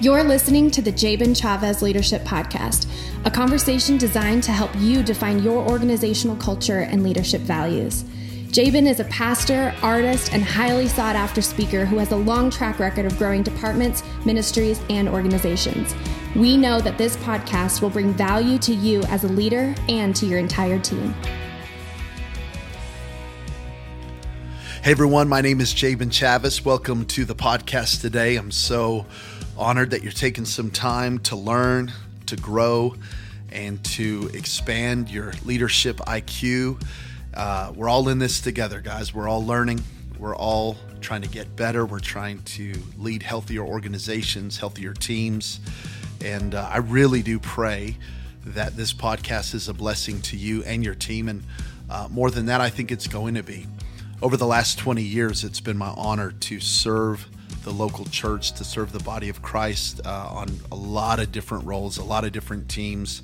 You're listening to the Jabin Chavez Leadership Podcast, a conversation designed to help you define your organizational culture and leadership values. Jabin is a pastor, artist, and highly sought after speaker who has a long track record of growing departments, ministries, and organizations. We know that this podcast will bring value to you as a leader and to your entire team. Hey everyone, my name is Jabin Chavez. Welcome to the podcast today. I'm so honored that you're taking some time to learn, to grow, and to expand your leadership IQ. Uh, we're all in this together, guys. We're all learning. We're all trying to get better. We're trying to lead healthier organizations, healthier teams. And uh, I really do pray that this podcast is a blessing to you and your team. And uh, more than that, I think it's going to be. Over the last 20 years, it's been my honor to serve the local church to serve the body of Christ uh, on a lot of different roles, a lot of different teams.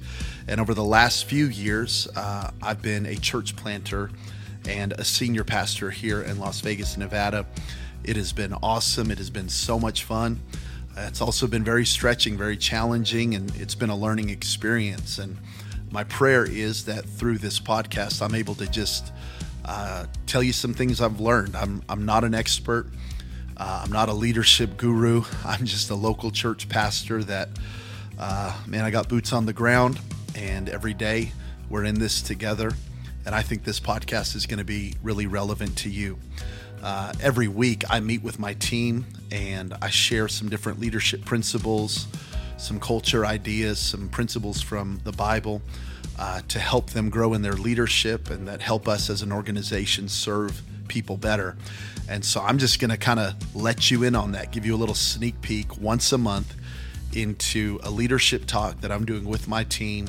And over the last few years, uh, I've been a church planter and a senior pastor here in Las Vegas, Nevada. It has been awesome. It has been so much fun. It's also been very stretching, very challenging, and it's been a learning experience. And my prayer is that through this podcast, I'm able to just uh, tell you some things I've learned. I'm, I'm not an expert. Uh, I'm not a leadership guru. I'm just a local church pastor that, uh, man, I got boots on the ground, and every day we're in this together. And I think this podcast is going to be really relevant to you. Uh, every week, I meet with my team and I share some different leadership principles, some culture ideas, some principles from the Bible uh, to help them grow in their leadership and that help us as an organization serve people better. And so I'm just going to kind of let you in on that, give you a little sneak peek once a month into a leadership talk that I'm doing with my team.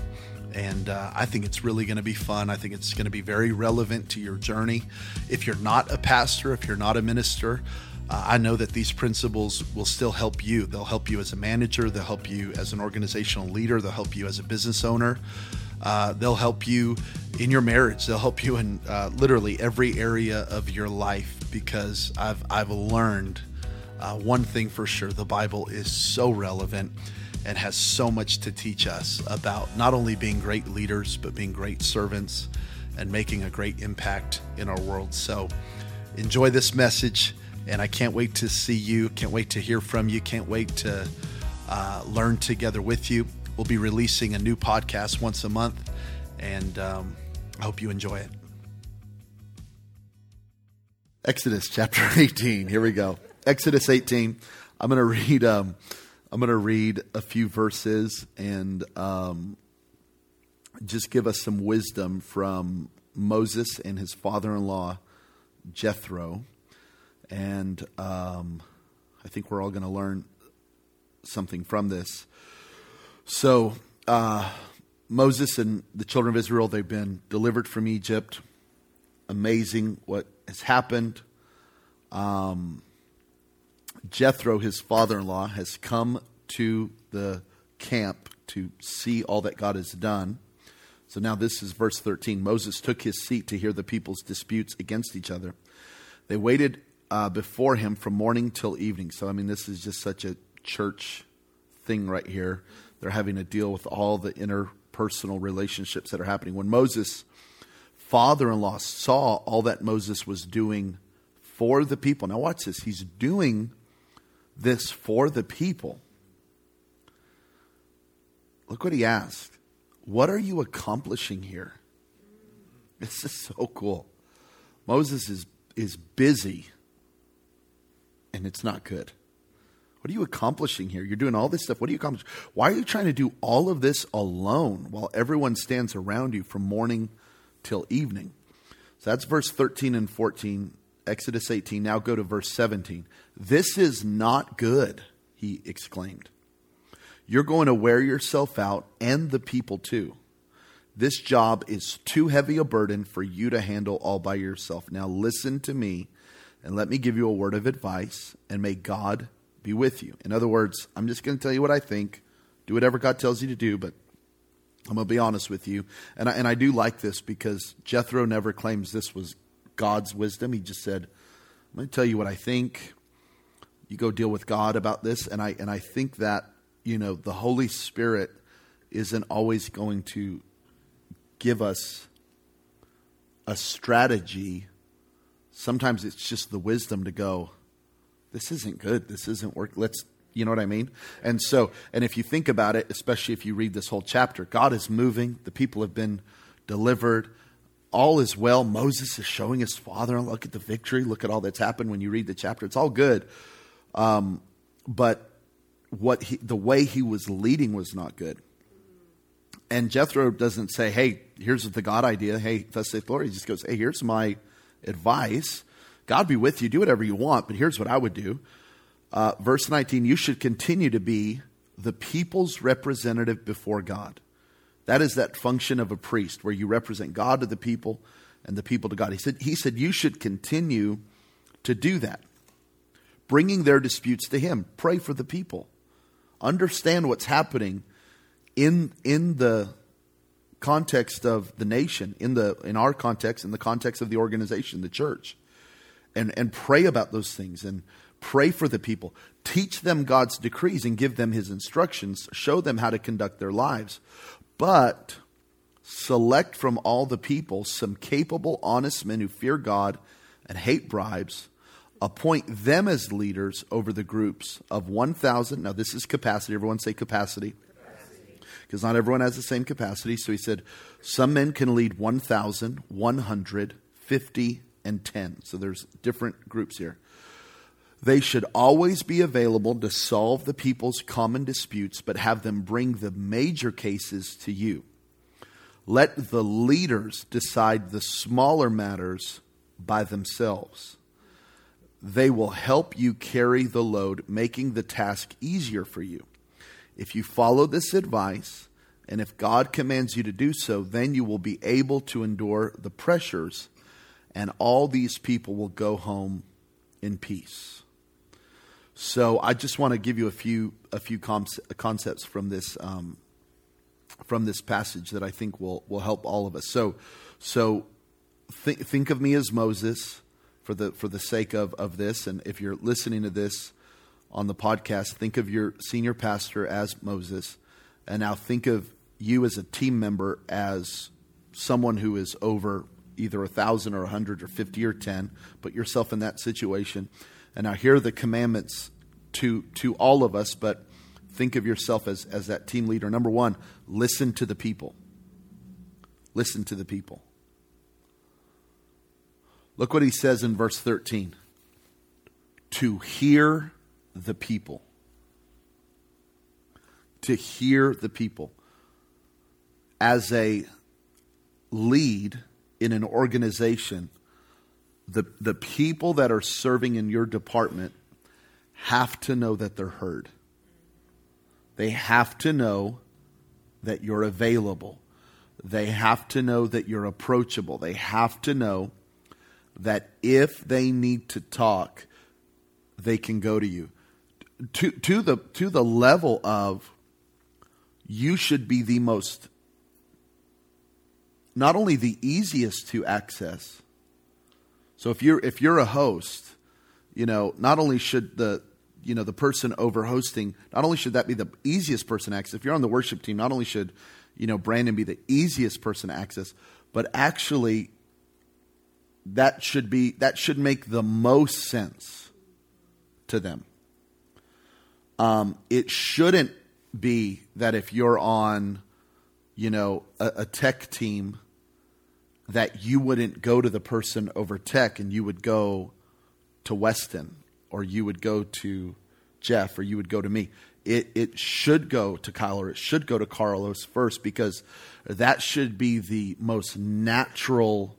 And uh, I think it's really going to be fun. I think it's going to be very relevant to your journey. If you're not a pastor, if you're not a minister, uh, I know that these principles will still help you. They'll help you as a manager, they'll help you as an organizational leader, they'll help you as a business owner. Uh, they'll help you in your marriage. They'll help you in uh, literally every area of your life because I've I've learned uh, one thing for sure: the Bible is so relevant and has so much to teach us about not only being great leaders but being great servants and making a great impact in our world. So enjoy this message, and I can't wait to see you. Can't wait to hear from you. Can't wait to uh, learn together with you. We'll be releasing a new podcast once a month, and um, I hope you enjoy it. Exodus chapter 18. Here we go. Exodus 18. I'm going to read. Um, I'm going to read a few verses and um, just give us some wisdom from Moses and his father-in-law Jethro, and um, I think we're all going to learn something from this. So, uh, Moses and the children of Israel, they've been delivered from Egypt. Amazing what has happened. Um, Jethro, his father in law, has come to the camp to see all that God has done. So now this is verse 13. Moses took his seat to hear the people's disputes against each other. They waited uh, before him from morning till evening. So, I mean, this is just such a church thing right here. They're having to deal with all the interpersonal relationships that are happening. When Moses' father in law saw all that Moses was doing for the people, now watch this, he's doing this for the people. Look what he asked. What are you accomplishing here? This is so cool. Moses is, is busy, and it's not good. What are you accomplishing here? You're doing all this stuff. What are you accomplishing? Why are you trying to do all of this alone while everyone stands around you from morning till evening? So that's verse 13 and 14, Exodus 18. Now go to verse 17. This is not good, he exclaimed. You're going to wear yourself out and the people too. This job is too heavy a burden for you to handle all by yourself. Now listen to me and let me give you a word of advice, and may God be with you. In other words, I'm just going to tell you what I think. Do whatever God tells you to do, but I'm going to be honest with you. And I, and I do like this because Jethro never claims this was God's wisdom. He just said, I'm going to tell you what I think. You go deal with God about this. And I, and I think that you know, the Holy Spirit isn't always going to give us a strategy. Sometimes it's just the wisdom to go, this isn't good. This isn't work. Let's, you know what I mean? And so, and if you think about it, especially if you read this whole chapter, God is moving. The people have been delivered. All is well. Moses is showing his father. Look at the victory. Look at all that's happened when you read the chapter. It's all good. Um, but what he, the way he was leading was not good. And Jethro doesn't say, "Hey, here's the God idea. Hey, thus saith the Lord." He just goes, "Hey, here's my advice. God be with you. Do whatever you want, but here's what I would do." Uh, verse 19: You should continue to be the people's representative before God. That is that function of a priest, where you represent God to the people and the people to God. He said, he said you should continue to do that, bringing their disputes to Him. Pray for the people. Understand what's happening in in the context of the nation, in the in our context, in the context of the organization, the church, and and pray about those things and pray for the people. Teach them God's decrees and give them His instructions. Show them how to conduct their lives, but select from all the people some capable, honest men who fear God and hate bribes. Appoint them as leaders over the groups of 1,000. Now, this is capacity. Everyone say capacity because not everyone has the same capacity. So he said, some men can lead 1,000, 100, 50, and 10. So there's different groups here. They should always be available to solve the people's common disputes, but have them bring the major cases to you. Let the leaders decide the smaller matters by themselves. They will help you carry the load, making the task easier for you. If you follow this advice, and if God commands you to do so, then you will be able to endure the pressures, and all these people will go home in peace. So I just want to give you a few a few concepts from this um, from this passage that I think will will help all of us. So so th- think of me as Moses for the for the sake of of this, and if you're listening to this on the podcast, think of your senior pastor as Moses, and now think of you as a team member as someone who is over either a thousand or a hundred or fifty or ten. Put yourself in that situation, and now here are the commandments to to all of us. But think of yourself as as that team leader. Number one, listen to the people. Listen to the people. Look what he says in verse 13. To hear the people. To hear the people. As a lead in an organization, the, the people that are serving in your department have to know that they're heard. They have to know that you're available. They have to know that you're approachable. They have to know that if they need to talk, they can go to you to to the to the level of you should be the most not only the easiest to access so if you're if you're a host you know not only should the you know the person over hosting not only should that be the easiest person to access if you're on the worship team not only should you know brandon be the easiest person to access but actually that should be that should make the most sense to them. Um, it shouldn't be that if you're on, you know, a, a tech team, that you wouldn't go to the person over tech and you would go to Weston or you would go to Jeff or you would go to me. It, it should go to Kyle or it should go to Carlos first because that should be the most natural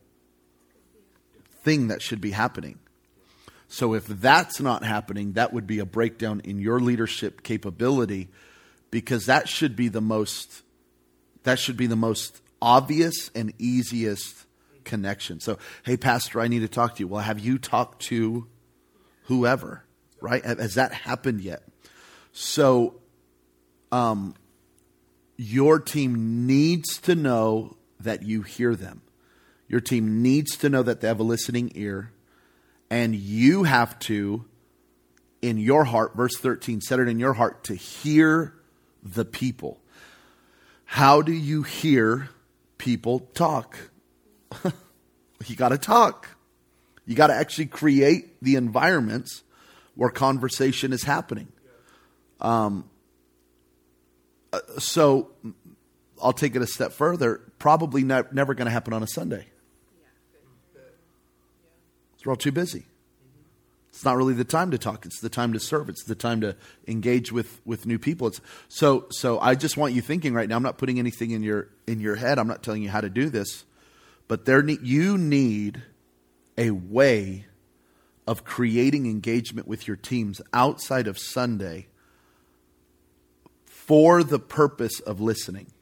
thing that should be happening. So if that's not happening, that would be a breakdown in your leadership capability because that should be the most that should be the most obvious and easiest connection. So, hey pastor, I need to talk to you. Well, have you talked to whoever, right? Has that happened yet? So um your team needs to know that you hear them. Your team needs to know that they have a listening ear and you have to, in your heart, verse 13, set it in your heart to hear the people. How do you hear people talk? you got to talk. You got to actually create the environments where conversation is happening. Um, uh, so I'll take it a step further. Probably ne- never going to happen on a Sunday. We're all too busy. It's not really the time to talk. It's the time to serve. It's the time to engage with, with new people. It's, so so I just want you thinking right now. I'm not putting anything in your in your head. I'm not telling you how to do this, but there ne- you need a way of creating engagement with your teams outside of Sunday for the purpose of listening.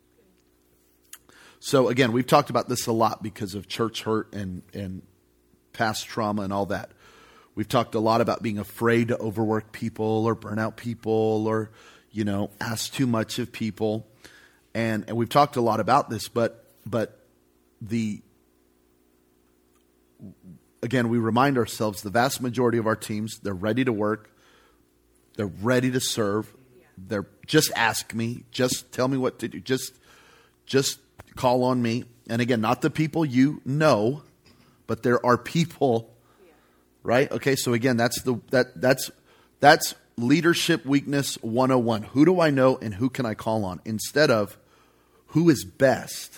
So again, we've talked about this a lot because of church hurt and and past trauma and all that. We've talked a lot about being afraid to overwork people or burn out people or, you know, ask too much of people. And, and we've talked a lot about this, but, but the, again, we remind ourselves the vast majority of our teams, they're ready to work, they're ready to serve. They're just ask me, just tell me what to do, just, just call on me. And again, not the people you know, but there are people right? Okay, so again, that's the that that's that's leadership weakness 101. Who do I know and who can I call on instead of who is best?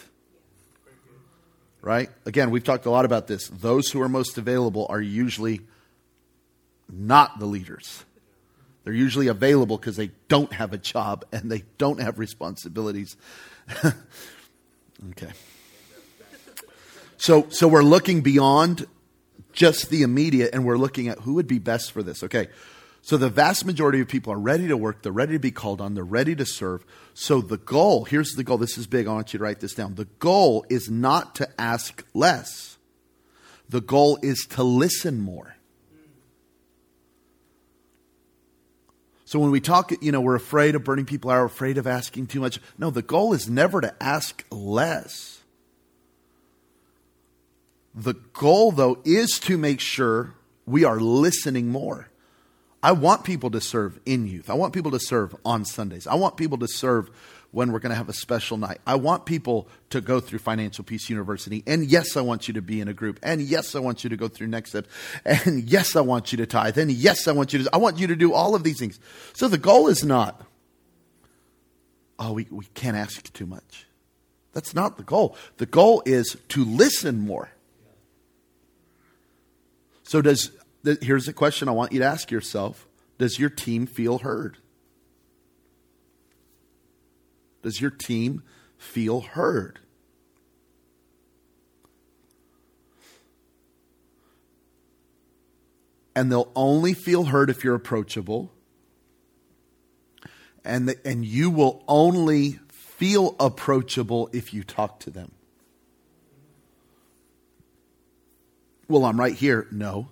Right? Again, we've talked a lot about this. Those who are most available are usually not the leaders. They're usually available because they don't have a job and they don't have responsibilities. okay. So, so we're looking beyond just the immediate, and we're looking at who would be best for this. Okay. So the vast majority of people are ready to work, they're ready to be called on, they're ready to serve. So the goal, here's the goal. This is big. I want you to write this down. The goal is not to ask less. The goal is to listen more. So when we talk, you know, we're afraid of burning people out, afraid of asking too much. No, the goal is never to ask less. The goal, though, is to make sure we are listening more. I want people to serve in youth. I want people to serve on Sundays. I want people to serve when we're going to have a special night. I want people to go through Financial Peace University. And yes, I want you to be in a group. And yes, I want you to go through Next Steps. And yes, I want you to tithe. And yes, I want you to, I want you to do all of these things. So the goal is not, oh, we, we can't ask too much. That's not the goal. The goal is to listen more. So, does here's a question I want you to ask yourself Does your team feel heard? Does your team feel heard? And they'll only feel heard if you're approachable. And, the, and you will only feel approachable if you talk to them. Well, I'm right here. No.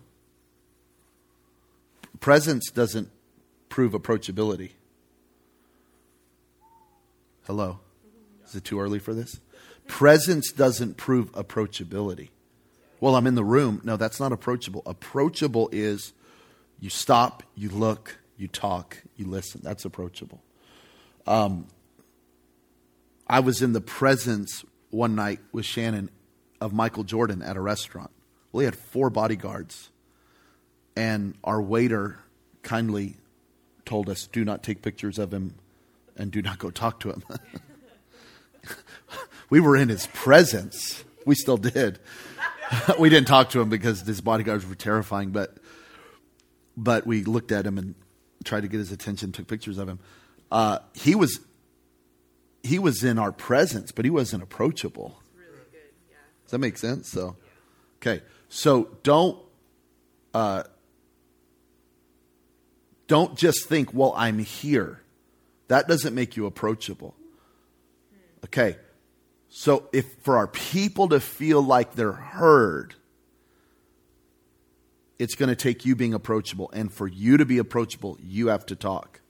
Presence doesn't prove approachability. Hello? Is it too early for this? Presence doesn't prove approachability. Well, I'm in the room. No, that's not approachable. Approachable is you stop, you look, you talk, you listen. That's approachable. Um, I was in the presence one night with Shannon of Michael Jordan at a restaurant. Well, he had four bodyguards. And our waiter kindly told us do not take pictures of him and do not go talk to him. we were in his presence. We still did. we didn't talk to him because his bodyguards were terrifying, but but we looked at him and tried to get his attention, took pictures of him. Uh, he was he was in our presence, but he wasn't approachable. Really good, yeah. Does that make sense? So, okay. So don't uh, don't just think, well, I'm here. That doesn't make you approachable. Okay. So if for our people to feel like they're heard, it's going to take you being approachable. And for you to be approachable, you have to talk.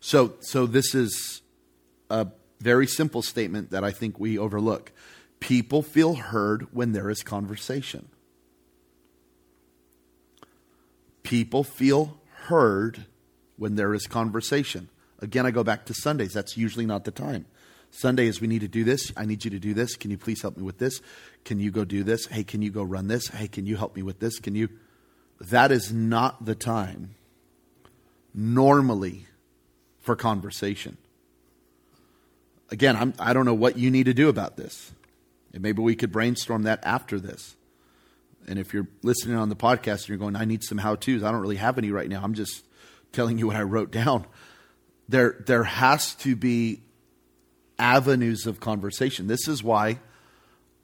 So so this is a very simple statement that I think we overlook. People feel heard when there is conversation. People feel heard when there is conversation. Again, I go back to Sundays. That's usually not the time. Sunday is we need to do this. I need you to do this. Can you please help me with this? Can you go do this? Hey, can you go run this? Hey, can you help me with this? Can you? That is not the time normally for conversation. Again, I'm, I don't know what you need to do about this. And maybe we could brainstorm that after this. And if you're listening on the podcast and you're going, I need some how to's, I don't really have any right now. I'm just telling you what I wrote down. There, there has to be avenues of conversation. This is why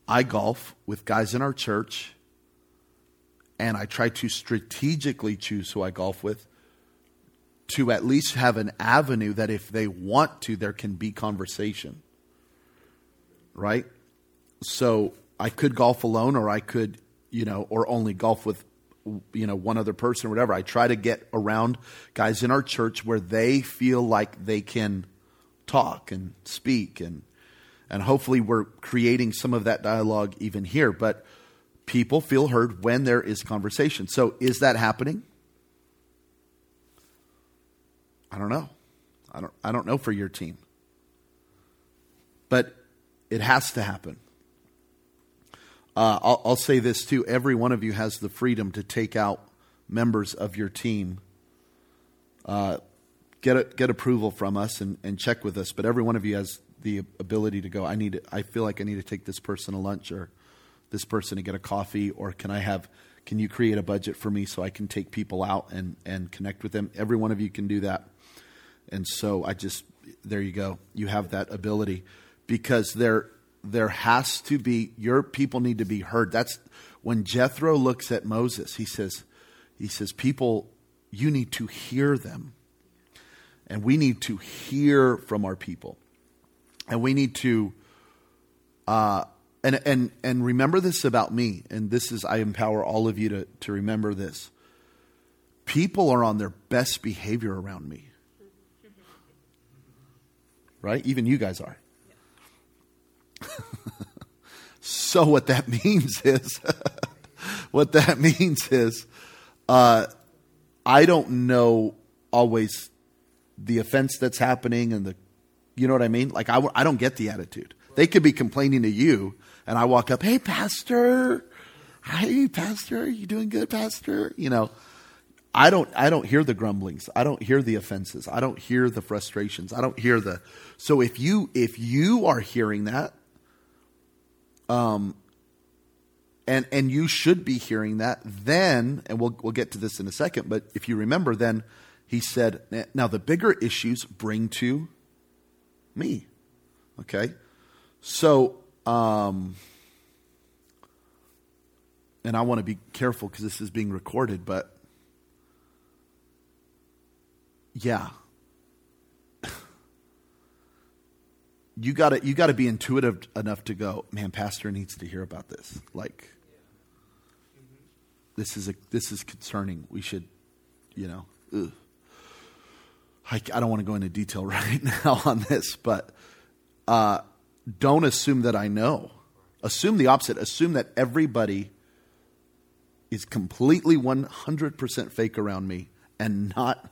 I golf with guys in our church and I try to strategically choose who I golf with to at least have an avenue that if they want to, there can be conversation. Right? So I could golf alone or I could, you know, or only golf with, you know, one other person or whatever. I try to get around guys in our church where they feel like they can talk and speak and and hopefully we're creating some of that dialogue even here but people feel heard when there is conversation so is that happening I don't know. I don't, I don't know for your team. But it has to happen. Uh, I'll, I'll, say this too every one of you has the freedom to take out members of your team, uh, get, a, get approval from us, and, and check with us. But every one of you has the ability to go, I, need to, I feel like I need to take this person to lunch or this person to get a coffee, or can I have can you create a budget for me so I can take people out and, and connect with them? Every one of you can do that. And so I just, there you go. You have that ability because there, there has to be, your people need to be heard. That's when Jethro looks at Moses, he says, he says, people, you need to hear them. And we need to hear from our people. And we need to, uh, and, and, and remember this about me. And this is, I empower all of you to, to remember this. People are on their best behavior around me right? Even you guys are. so what that means is, what that means is, uh, I don't know always the offense that's happening and the, you know what I mean? Like I, I don't get the attitude. They could be complaining to you, and I walk up, "Hey, pastor, hey, pastor, you doing good, pastor?" You know, I don't I don't hear the grumblings. I don't hear the offenses. I don't hear the frustrations. I don't hear the So if you if you are hearing that um and and you should be hearing that then and we'll we'll get to this in a second but if you remember then he said now the bigger issues bring to me. Okay? So um and I want to be careful because this is being recorded but yeah. You got to you got to be intuitive enough to go, man, pastor needs to hear about this. Like this is a this is concerning. We should, you know, ugh. I, I don't want to go into detail right now on this, but uh, don't assume that I know. Assume the opposite. Assume that everybody is completely 100% fake around me and not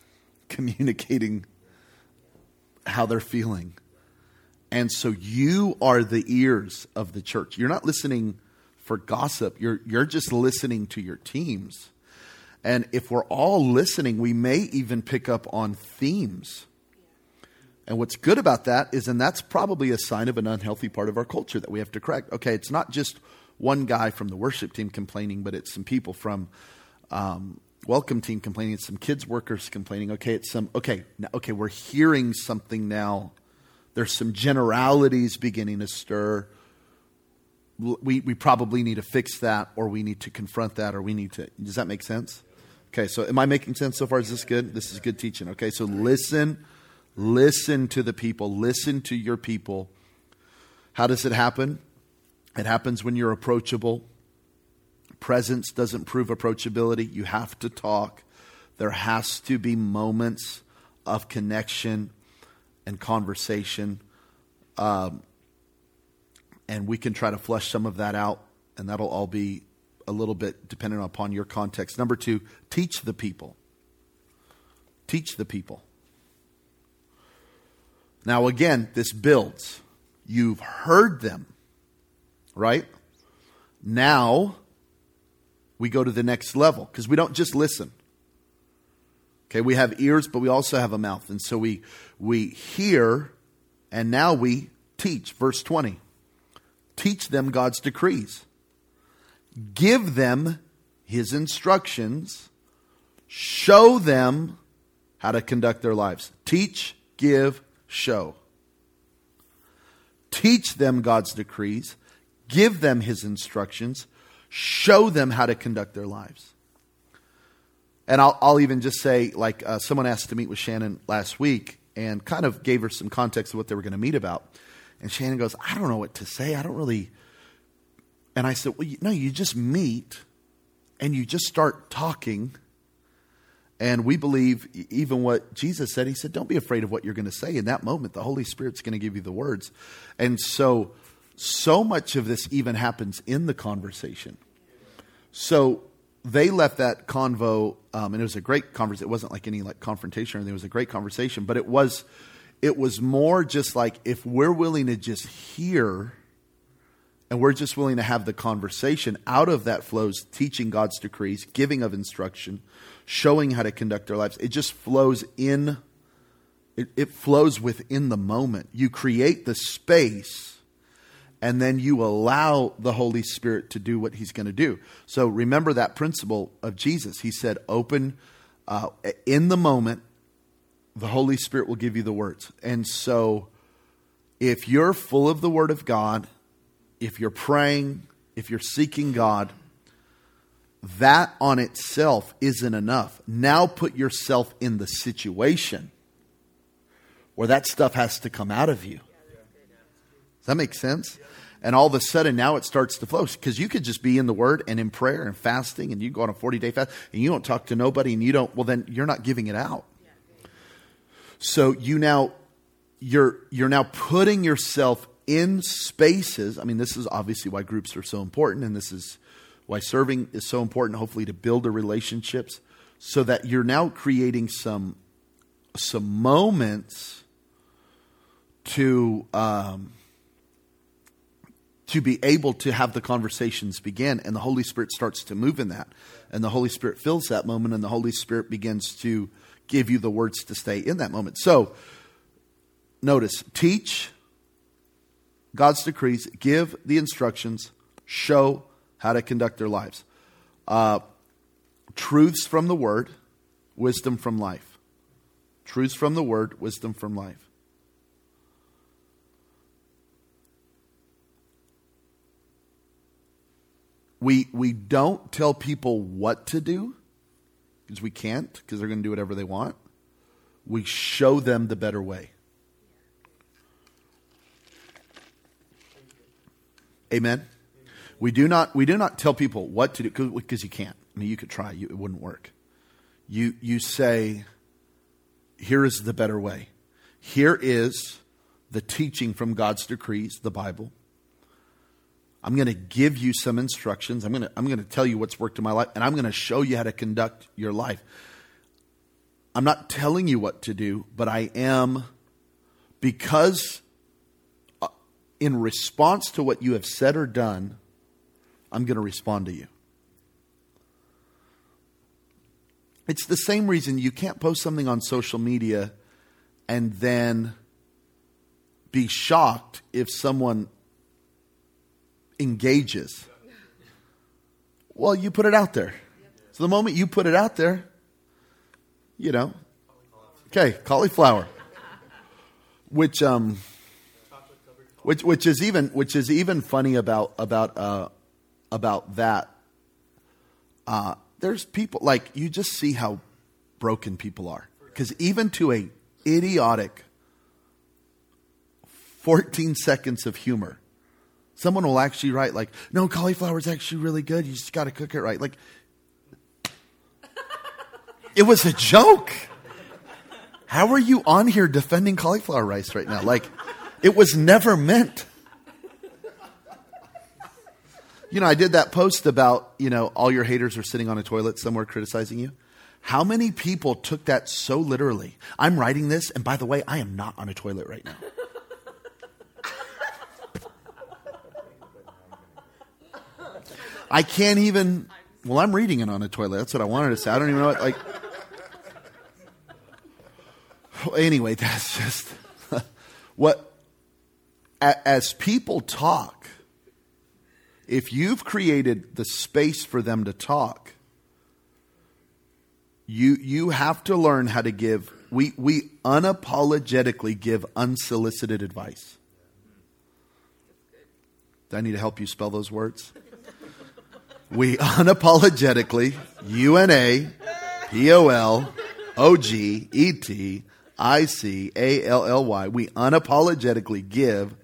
communicating how they're feeling. And so you are the ears of the church. You're not listening for gossip. You're you're just listening to your teams. And if we're all listening, we may even pick up on themes. And what's good about that is, and that's probably a sign of an unhealthy part of our culture that we have to correct. Okay, it's not just one guy from the worship team complaining, but it's some people from um, welcome team complaining, it's some kids workers complaining. Okay, it's some okay, now, okay, we're hearing something now. There's some generalities beginning to stir. We we probably need to fix that, or we need to confront that, or we need to. Does that make sense? Okay, so am I making sense so far? Is this good? This is good teaching. Okay, so listen, listen to the people, listen to your people. How does it happen? It happens when you're approachable Presence doesn't prove approachability. You have to talk. There has to be moments of connection and conversation. Um, and we can try to flesh some of that out, and that'll all be a little bit dependent upon your context. Number two, teach the people. Teach the people. Now, again, this builds. You've heard them, right? Now, we go to the next level because we don't just listen. Okay, we have ears, but we also have a mouth. And so we, we hear, and now we teach. Verse 20 Teach them God's decrees, give them his instructions, show them how to conduct their lives. Teach, give, show. Teach them God's decrees, give them his instructions, show them how to conduct their lives. And I'll, I'll even just say, like, uh, someone asked to meet with Shannon last week and kind of gave her some context of what they were going to meet about. And Shannon goes, I don't know what to say. I don't really. And I said, Well, you, no, you just meet and you just start talking. And we believe even what Jesus said. He said, Don't be afraid of what you're going to say. In that moment, the Holy Spirit's going to give you the words. And so, so much of this even happens in the conversation. So they left that convo, um, and it was a great conversation. It wasn't like any like confrontation or anything. It was a great conversation, but it was, it was more just like if we're willing to just hear, and we're just willing to have the conversation. Out of that flows teaching God's decrees, giving of instruction, showing how to conduct their lives. It just flows in. It, it flows within the moment. You create the space and then you allow the Holy Spirit to do what He's going to do. So remember that principle of Jesus. He said, Open uh, in the moment, the Holy Spirit will give you the words. And so if you're full of the Word of God, if you're praying, if you're seeking God, that on itself isn't enough. Now put yourself in the situation where that stuff has to come out of you. That make sense? And all of a sudden now it starts to flow because you could just be in the Word and in prayer and fasting, and you go on a 40 day fast and you don't talk to nobody and you don't, well, then you're not giving it out. So you now, you're, you're now putting yourself in spaces. I mean, this is obviously why groups are so important, and this is why serving is so important, hopefully, to build the relationships so that you're now creating some, some moments to, um, to be able to have the conversations begin and the holy spirit starts to move in that. And the holy spirit fills that moment and the holy spirit begins to give you the words to stay in that moment. So notice teach god's decrees give the instructions show how to conduct their lives. Uh, truths from the word wisdom from life. Truths from the word wisdom from life we we don't tell people what to do because we can't because they're going to do whatever they want. We show them the better way. Amen. We do not we do not tell people what to do because you can't. I mean, you could try, you, it wouldn't work. You you say, here is the better way. Here is the teaching from God's decrees, the Bible. I'm going to give you some instructions. I'm going to, I'm going to tell you what's worked in my life, and I'm going to show you how to conduct your life. I'm not telling you what to do, but I am, because uh, in response to what you have said or done, I'm going to respond to you. It's the same reason you can't post something on social media and then be shocked if someone engages. Well, you put it out there. So the moment you put it out there, you know, okay, cauliflower, which um, which which is even which is even funny about about uh, about that. Uh, there's people like you just see how broken people are because even to a idiotic 14 seconds of humor Someone will actually write like, "No, cauliflower is actually really good. You just got to cook it right." Like, it was a joke. How are you on here defending cauliflower rice right now? Like, it was never meant. You know, I did that post about, you know, all your haters are sitting on a toilet somewhere criticizing you. How many people took that so literally? I'm writing this, and by the way, I am not on a toilet right now. I can't even. Well, I'm reading it on a toilet. That's what I wanted to say. I don't even know what, like. Anyway, that's just what. As people talk, if you've created the space for them to talk, you you have to learn how to give. We we unapologetically give unsolicited advice. Do I need to help you spell those words? We unapologetically, U N A P O L O G E T I C A L L Y, we unapologetically give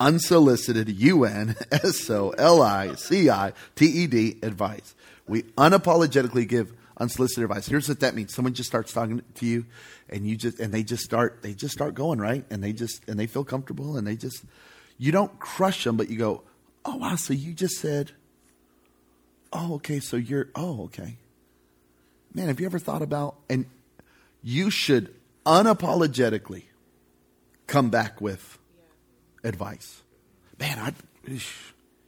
unsolicited U N S O L I C I T E D advice. We unapologetically give unsolicited advice. Here's what that means. Someone just starts talking to you and you just and they just start they just start going, right? And they just and they feel comfortable and they just you don't crush them, but you go, "Oh, wow, so you just said oh, okay, so you're, oh, okay. Man, have you ever thought about, and you should unapologetically come back with advice. Man, I,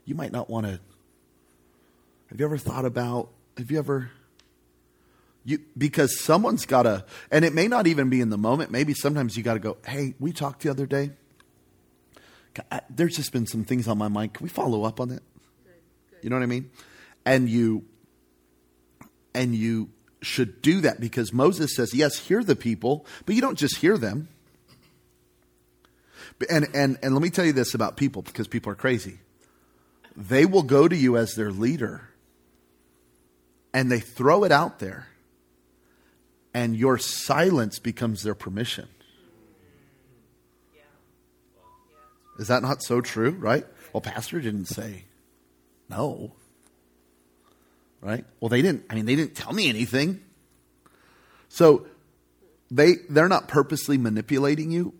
you might not want to. Have you ever thought about, have you ever, you, because someone's got to, and it may not even be in the moment. Maybe sometimes you got to go, hey, we talked the other day. There's just been some things on my mind. Can we follow up on that? You know what I mean? And you and you should do that because Moses says, yes, hear the people, but you don't just hear them. And, and, and let me tell you this about people because people are crazy. They will go to you as their leader and they throw it out there, and your silence becomes their permission. Is that not so true, right? Well, Pastor didn't say no right? Well, they didn't, I mean, they didn't tell me anything. So they, they're not purposely manipulating you,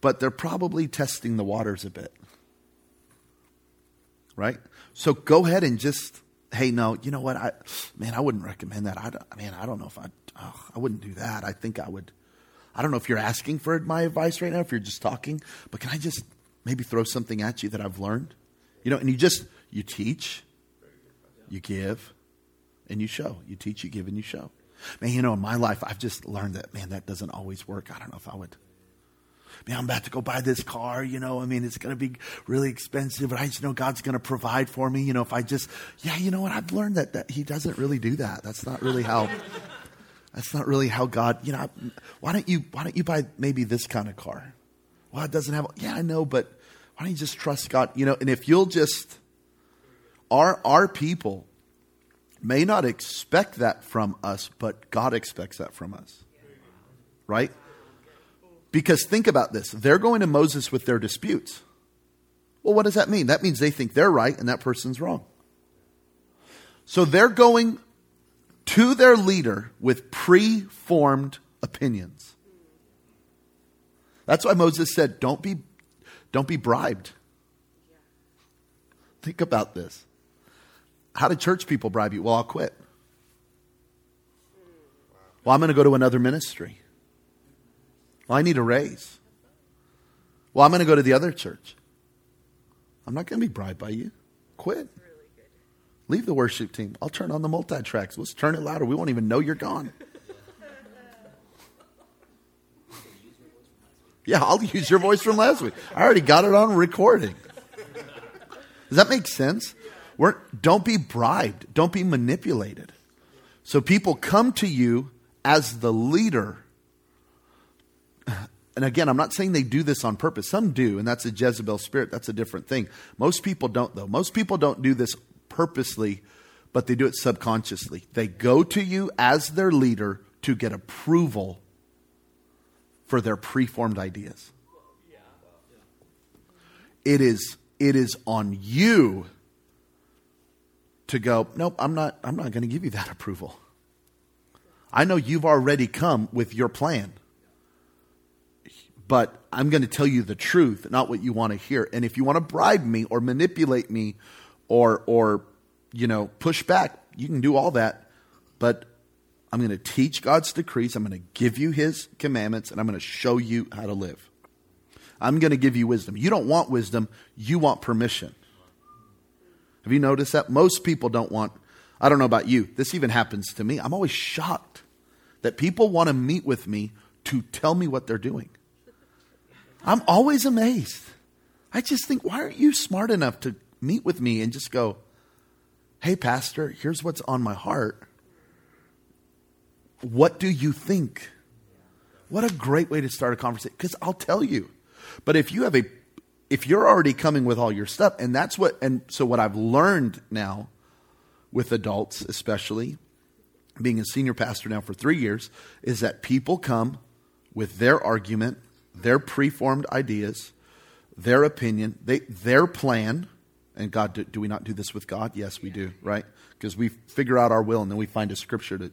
but they're probably testing the waters a bit. Right? So go ahead and just, hey, no, you know what? I, man, I wouldn't recommend that. I, man, I don't know if I, oh, I wouldn't do that. I think I would, I don't know if you're asking for my advice right now, if you're just talking, but can I just maybe throw something at you that I've learned? You know, and you just, you teach, you give, and you show. You teach, you give, and you show. Man, you know, in my life, I've just learned that, man, that doesn't always work. I don't know if I would. Man, I'm about to go buy this car, you know, I mean, it's going to be really expensive, but I just know God's going to provide for me. You know, if I just, yeah, you know what? I've learned that, that He doesn't really do that. That's not really how, that's not really how God, you know, why don't you, why don't you buy maybe this kind of car? Well, it doesn't have, yeah, I know, but why don't you just trust God? You know, and if you'll just, our, our people may not expect that from us, but God expects that from us. Right? Because think about this they're going to Moses with their disputes. Well, what does that mean? That means they think they're right and that person's wrong. So they're going to their leader with pre-formed opinions. That's why Moses said, "Don't be don't be bribed." Think about this. How did church people bribe you? Well, I'll quit. Well, I'm going to go to another ministry. Well, I need a raise. Well, I'm going to go to the other church. I'm not going to be bribed by you. Quit. Leave the worship team. I'll turn on the multi tracks. Let's turn it louder. We won't even know you're gone. Yeah, I'll use your voice from last week. I already got it on recording. Does that make sense? We're, don't be bribed. Don't be manipulated. So people come to you as the leader. And again, I'm not saying they do this on purpose. Some do, and that's a Jezebel spirit. That's a different thing. Most people don't, though. Most people don't do this purposely, but they do it subconsciously. They go to you as their leader to get approval for their preformed ideas. It is, it is on you to go, nope, I'm not, I'm not going to give you that approval. I know you've already come with your plan, but I'm going to tell you the truth, not what you want to hear. And if you want to bribe me or manipulate me or, or, you know, push back, you can do all that. But I'm going to teach God's decrees. I'm going to give you his commandments, and I'm going to show you how to live. I'm going to give you wisdom. You don't want wisdom, you want permission. Have you noticed that? Most people don't want, I don't know about you, this even happens to me. I'm always shocked that people want to meet with me to tell me what they're doing. I'm always amazed. I just think, why aren't you smart enough to meet with me and just go, hey, Pastor, here's what's on my heart. What do you think? What a great way to start a conversation. Because I'll tell you. But if you have a, if you're already coming with all your stuff, and that's what, and so what I've learned now with adults, especially being a senior pastor now for three years, is that people come with their argument, their preformed ideas, their opinion, they, their plan. And God, do, do we not do this with God? Yes, we do, right? Because we figure out our will and then we find a scripture to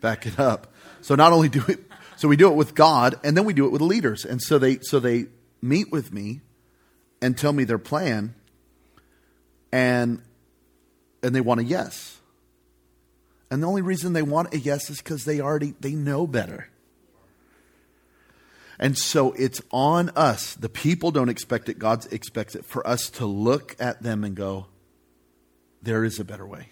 back it up. So not only do it, so we do it with God, and then we do it with leaders. And so they so they meet with me and tell me their plan, and and they want a yes. And the only reason they want a yes is because they already they know better. And so it's on us. The people don't expect it, God expects it for us to look at them and go, there is a better way.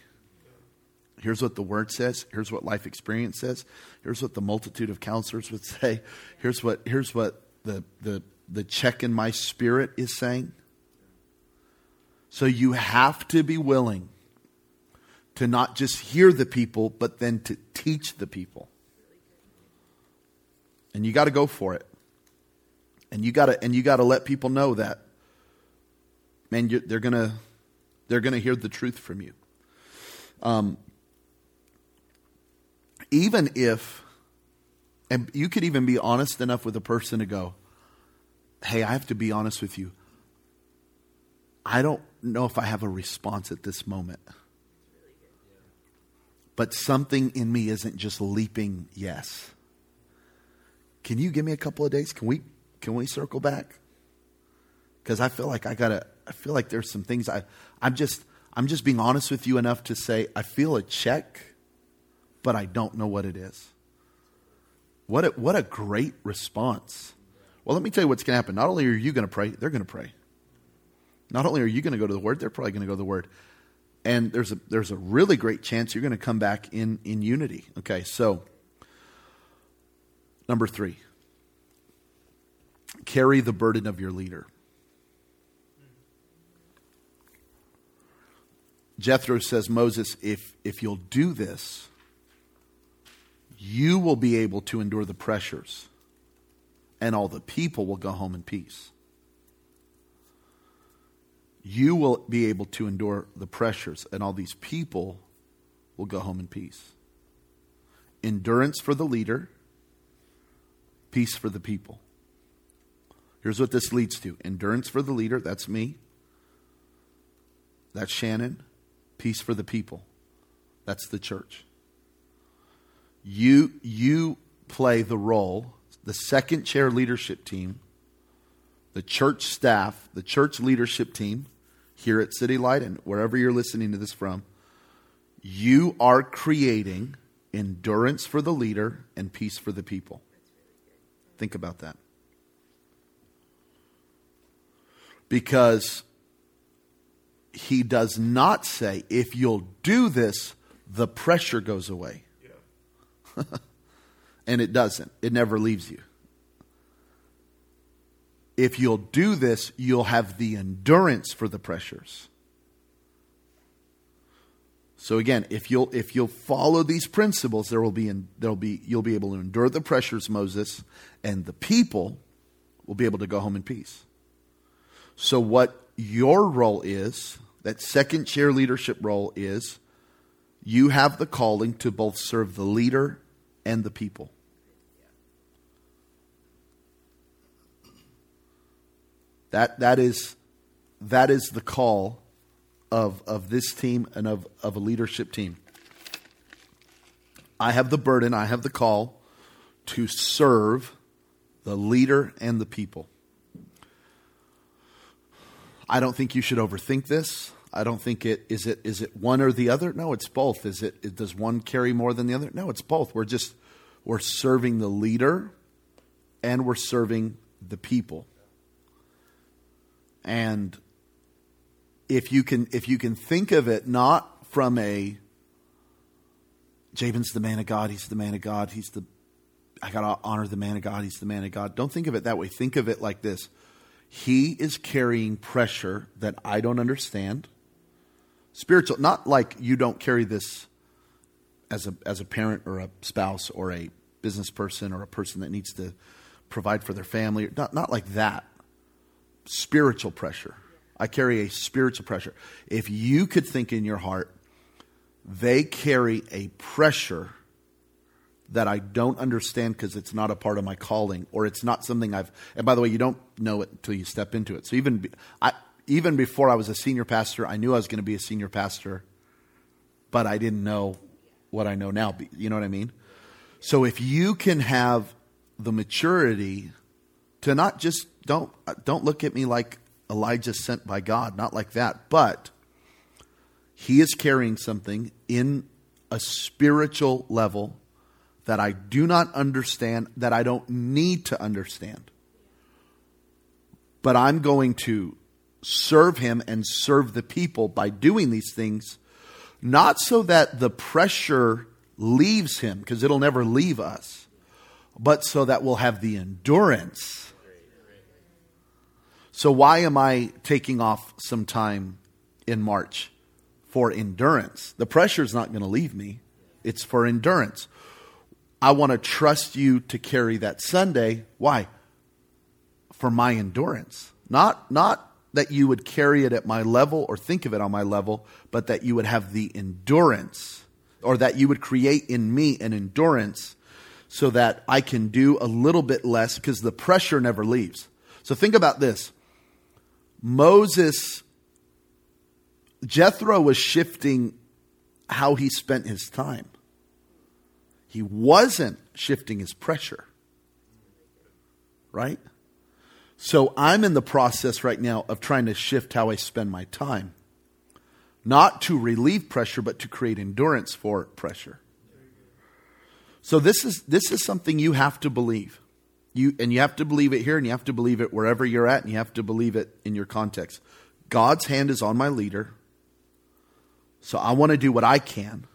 Here's what the word says. Here's what life experience says. Here's what the multitude of counselors would say. Here's what, here's what the, the, the check in my spirit is saying. So you have to be willing to not just hear the people, but then to teach the people. And you got to go for it. And you got to and you got to let people know that man they're going to they're going to hear the truth from you. Um, even if, and you could even be honest enough with a person to go, hey, I have to be honest with you. I don't know if I have a response at this moment. But something in me isn't just leaping yes. Can you give me a couple of days? Can we can we circle back? Because I feel like I gotta I feel like there's some things I I'm just I'm just being honest with you enough to say I feel a check but I don't know what it is. What a, what a great response. Well, let me tell you what's going to happen. Not only are you going to pray, they're going to pray. Not only are you going to go to the Word, they're probably going to go to the Word. And there's a, there's a really great chance you're going to come back in, in unity. Okay, so number three carry the burden of your leader. Jethro says, Moses, if, if you'll do this, you will be able to endure the pressures, and all the people will go home in peace. You will be able to endure the pressures, and all these people will go home in peace. Endurance for the leader, peace for the people. Here's what this leads to endurance for the leader, that's me. That's Shannon. Peace for the people, that's the church you you play the role the second chair leadership team the church staff the church leadership team here at city light and wherever you're listening to this from you are creating endurance for the leader and peace for the people. Think about that. Because he does not say if you'll do this the pressure goes away and it doesn't, it never leaves you. If you'll do this, you'll have the endurance for the pressures. So again, if you'll if you'll follow these principles, there will be in, there'll be you'll be able to endure the pressures, Moses, and the people will be able to go home in peace. So what your role is, that second chair leadership role is, you have the calling to both serve the leader and the people. That, that, is, that is the call of, of this team and of, of a leadership team. I have the burden, I have the call to serve the leader and the people. I don't think you should overthink this. I don't think it is it is it one or the other. No, it's both. Is it, it does one carry more than the other? No, it's both. We're just we're serving the leader and we're serving the people. And if you can if you can think of it not from a Jabin's the man of God, he's the man of God, he's the I gotta honor the man of God, he's the man of God. Don't think of it that way. Think of it like this. He is carrying pressure that I don't understand spiritual, not like you don't carry this as a, as a parent or a spouse or a business person or a person that needs to provide for their family. Not, not like that. Spiritual pressure. I carry a spiritual pressure. If you could think in your heart, they carry a pressure that I don't understand because it's not a part of my calling or it's not something I've. And by the way, you don't know it until you step into it. So even I, even before I was a senior pastor, I knew I was going to be a senior pastor, but I didn't know what I know now. You know what I mean? So if you can have the maturity to not just don't uh, don't look at me like Elijah sent by God, not like that, but he is carrying something in a spiritual level that I do not understand, that I don't need to understand. But I'm going to serve him and serve the people by doing these things, not so that the pressure leaves him, because it'll never leave us, but so that we'll have the endurance. So, why am I taking off some time in March? For endurance. The pressure is not going to leave me, it's for endurance. I want to trust you to carry that Sunday. Why? For my endurance. Not, not that you would carry it at my level or think of it on my level, but that you would have the endurance or that you would create in me an endurance so that I can do a little bit less because the pressure never leaves. So think about this Moses, Jethro was shifting how he spent his time, he wasn't shifting his pressure. Right? So I'm in the process right now of trying to shift how I spend my time. Not to relieve pressure, but to create endurance for pressure. So this is this is something you have to believe. You and you have to believe it here and you have to believe it wherever you're at and you have to believe it in your context. God's hand is on my leader. So I want to do what I can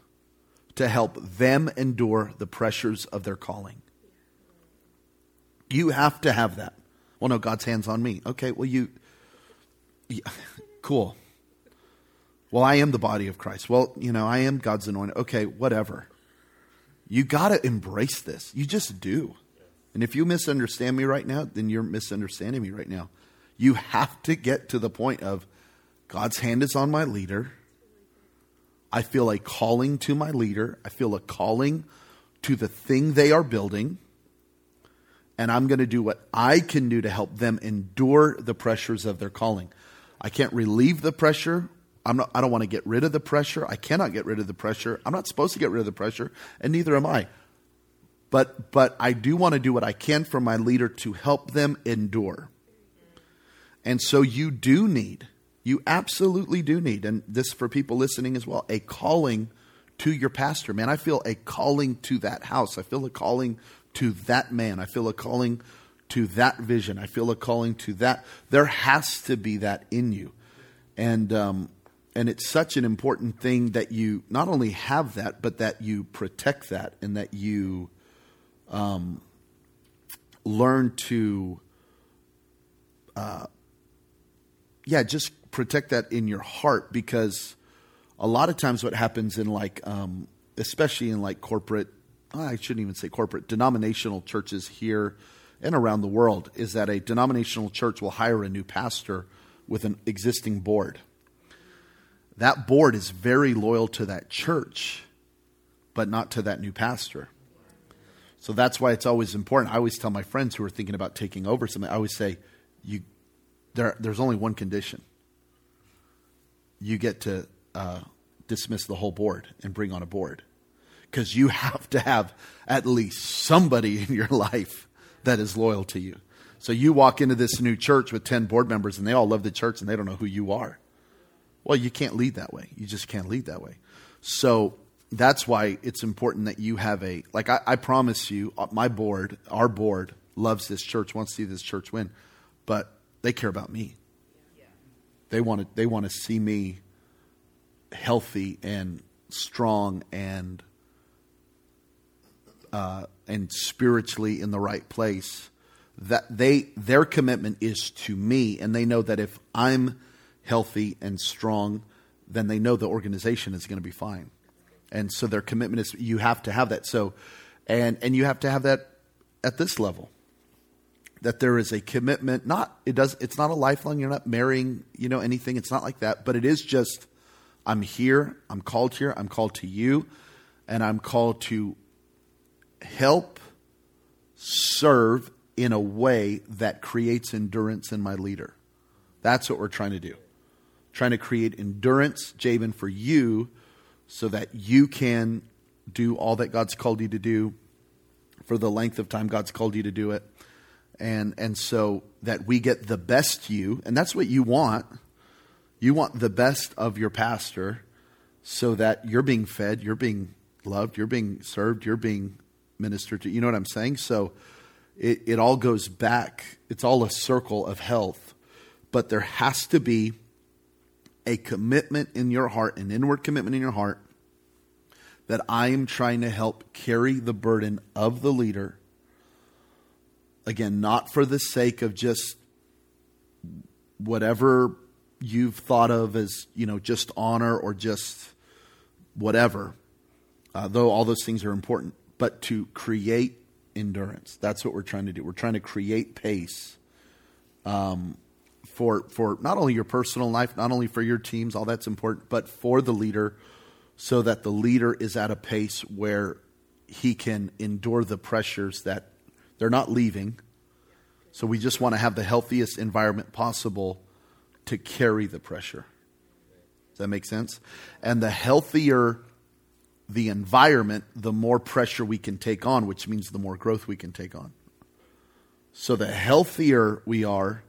to help them endure the pressures of their calling. You have to have that. Well, no, God's hand's on me. Okay, well, you, yeah, cool. Well, I am the body of Christ. Well, you know, I am God's anointed. Okay, whatever. You got to embrace this. You just do. And if you misunderstand me right now, then you're misunderstanding me right now. You have to get to the point of God's hand is on my leader. I feel a calling to my leader. I feel a calling to the thing they are building and I'm going to do what I can do to help them endure the pressures of their calling. I can't relieve the pressure. I'm not, I don't want to get rid of the pressure. I cannot get rid of the pressure. I'm not supposed to get rid of the pressure, and neither am I. But, but I do want to do what I can for my leader to help them endure. And so you do need, you absolutely do need, and this for people listening as well, a calling to your pastor. Man, I feel a calling to that house. I feel a calling to that man. I feel a calling to that vision. I feel a calling to that. There has to be that in you. And, um, and it's such an important thing that you not only have that, but that you protect that and that you um, learn to, uh, yeah, just protect that in your heart because a lot of times what happens in like, um, especially in like corporate I shouldn't even say corporate, denominational churches here and around the world is that a denominational church will hire a new pastor with an existing board. That board is very loyal to that church, but not to that new pastor. So that's why it's always important. I always tell my friends who are thinking about taking over something, I always say, you, there, there's only one condition. You get to uh, dismiss the whole board and bring on a board because you have to have at least somebody in your life that is loyal to you. So you walk into this new church with 10 board members and they all love the church and they don't know who you are. Well, you can't lead that way. You just can't lead that way. So that's why it's important that you have a like I, I promise you, uh, my board, our board loves this church, wants to see this church win, but they care about me. They want to they want to see me healthy and strong and uh, and spiritually in the right place. That they their commitment is to me, and they know that if I'm healthy and strong, then they know the organization is going to be fine. And so their commitment is you have to have that. So, and and you have to have that at this level. That there is a commitment. Not it does. It's not a lifelong. You're not marrying. You know anything. It's not like that. But it is just. I'm here. I'm called here. I'm called to you, and I'm called to help serve in a way that creates endurance in my leader. That's what we're trying to do. Trying to create endurance, Jabin, for you so that you can do all that God's called you to do for the length of time God's called you to do it. And and so that we get the best you, and that's what you want. You want the best of your pastor so that you're being fed, you're being loved, you're being served, you're being ministered to. You know what I'm saying? So it, it all goes back. It's all a circle of health. But there has to be a commitment in your heart, an inward commitment in your heart, that I am trying to help carry the burden of the leader. Again, not for the sake of just whatever you've thought of as, you know, just honor or just whatever, uh, though all those things are important, but to create endurance. That's what we're trying to do. We're trying to create pace. Um, for for not only your personal life, not only for your teams, all that's important, but for the leader, so that the leader is at a pace where he can endure the pressures that they're not leaving. So we just want to have the healthiest environment possible to carry the pressure. Does that make sense? And the healthier the environment, the more pressure we can take on, which means the more growth we can take on. So the healthier we are,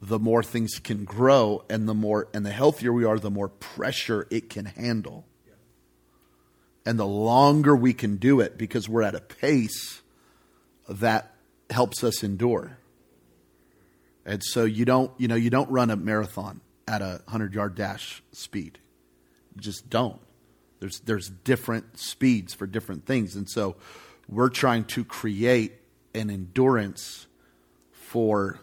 the more things can grow and the more and the healthier we are the more pressure it can handle. And the longer we can do it because we're at a pace that helps us endure. And so you don't you know you don't run a marathon at a 100 yard dash speed. You just don't there's there's different speeds for different things and so we're trying to create an endurance for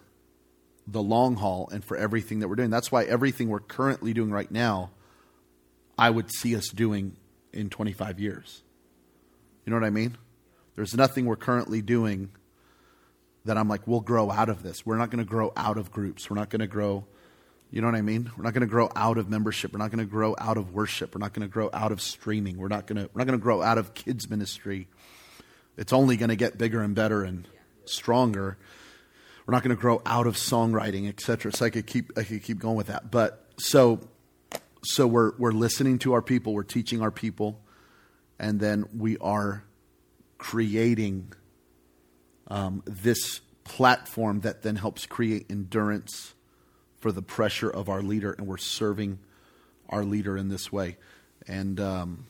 the long haul and for everything that we're doing. That's why everything we're currently doing right now, I would see us doing in 25 years. You know what I mean? There's nothing we're currently doing that I'm like, we'll grow out of this. We're not going to grow out of groups. We're not going to grow, you know what I mean? We're not going to grow out of membership. We're not going to grow out of worship. We're not going to grow out of streaming. We're not going to, we're not going to grow out of kids ministry. It's only going to get bigger and better and stronger we're not going to grow out of songwriting, etc. So I could keep I could keep going with that. But so so we're we're listening to our people, we're teaching our people, and then we are creating um, this platform that then helps create endurance for the pressure of our leader, and we're serving our leader in this way. And um,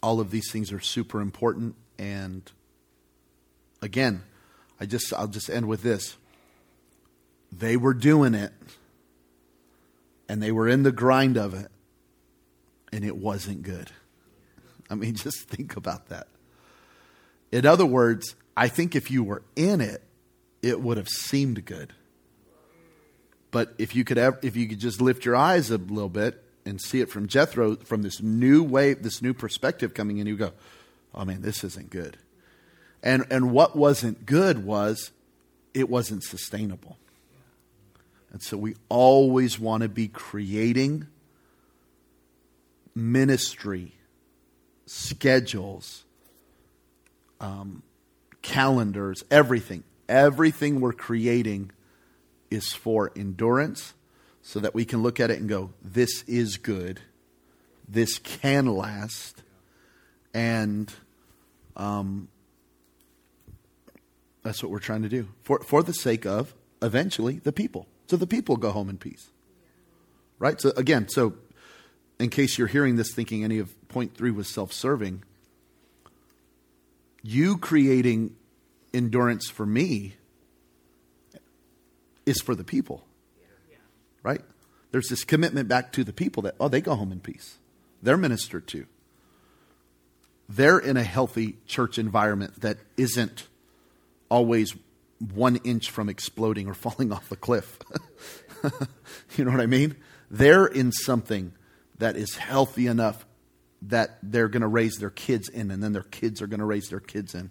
all of these things are super important. And again, I just I'll just end with this. They were doing it and they were in the grind of it and it wasn't good. I mean, just think about that. In other words, I think if you were in it, it would have seemed good. But if you could ever, if you could just lift your eyes a little bit and see it from Jethro, from this new way, this new perspective coming in, you go, "Oh man, this isn't good." And, and what wasn't good was it wasn't sustainable. And so we always want to be creating ministry, schedules, um, calendars, everything. Everything we're creating is for endurance so that we can look at it and go, this is good, this can last, and um, that's what we're trying to do for, for the sake of eventually the people. So the people go home in peace. right? So again, so in case you're hearing this thinking any of point three was self serving, you creating endurance for me is for the people, right? There's this commitment back to the people that, oh, they go home in peace. They're ministered to. They're in a healthy church environment that isn't always one inch from exploding or falling off a cliff. you know what I mean? They're in something that is healthy enough that they're going to raise their kids in, and then their kids are going to raise their kids in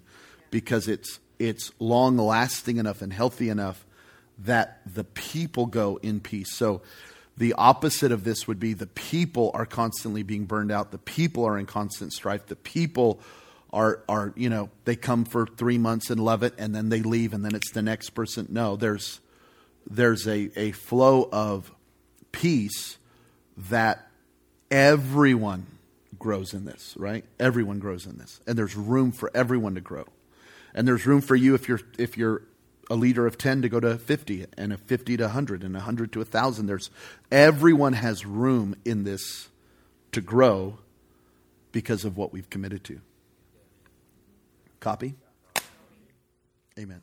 because it's, it's long lasting enough and healthy enough that the people go in peace. So the opposite of this would be the people are constantly being burned out. The people are in constant strife. The people are, are you know, they come for three months and love it and then they leave and then it's the next person. No, there's, there's a, a flow of peace that everyone grows in this, right? Everyone grows in this. And there's room for everyone to grow. And there's room for you if you're if you're a leader of 10 to go to 50 and a 50 to 100 and 100 to 1000 there's everyone has room in this to grow because of what we've committed to. Copy? Amen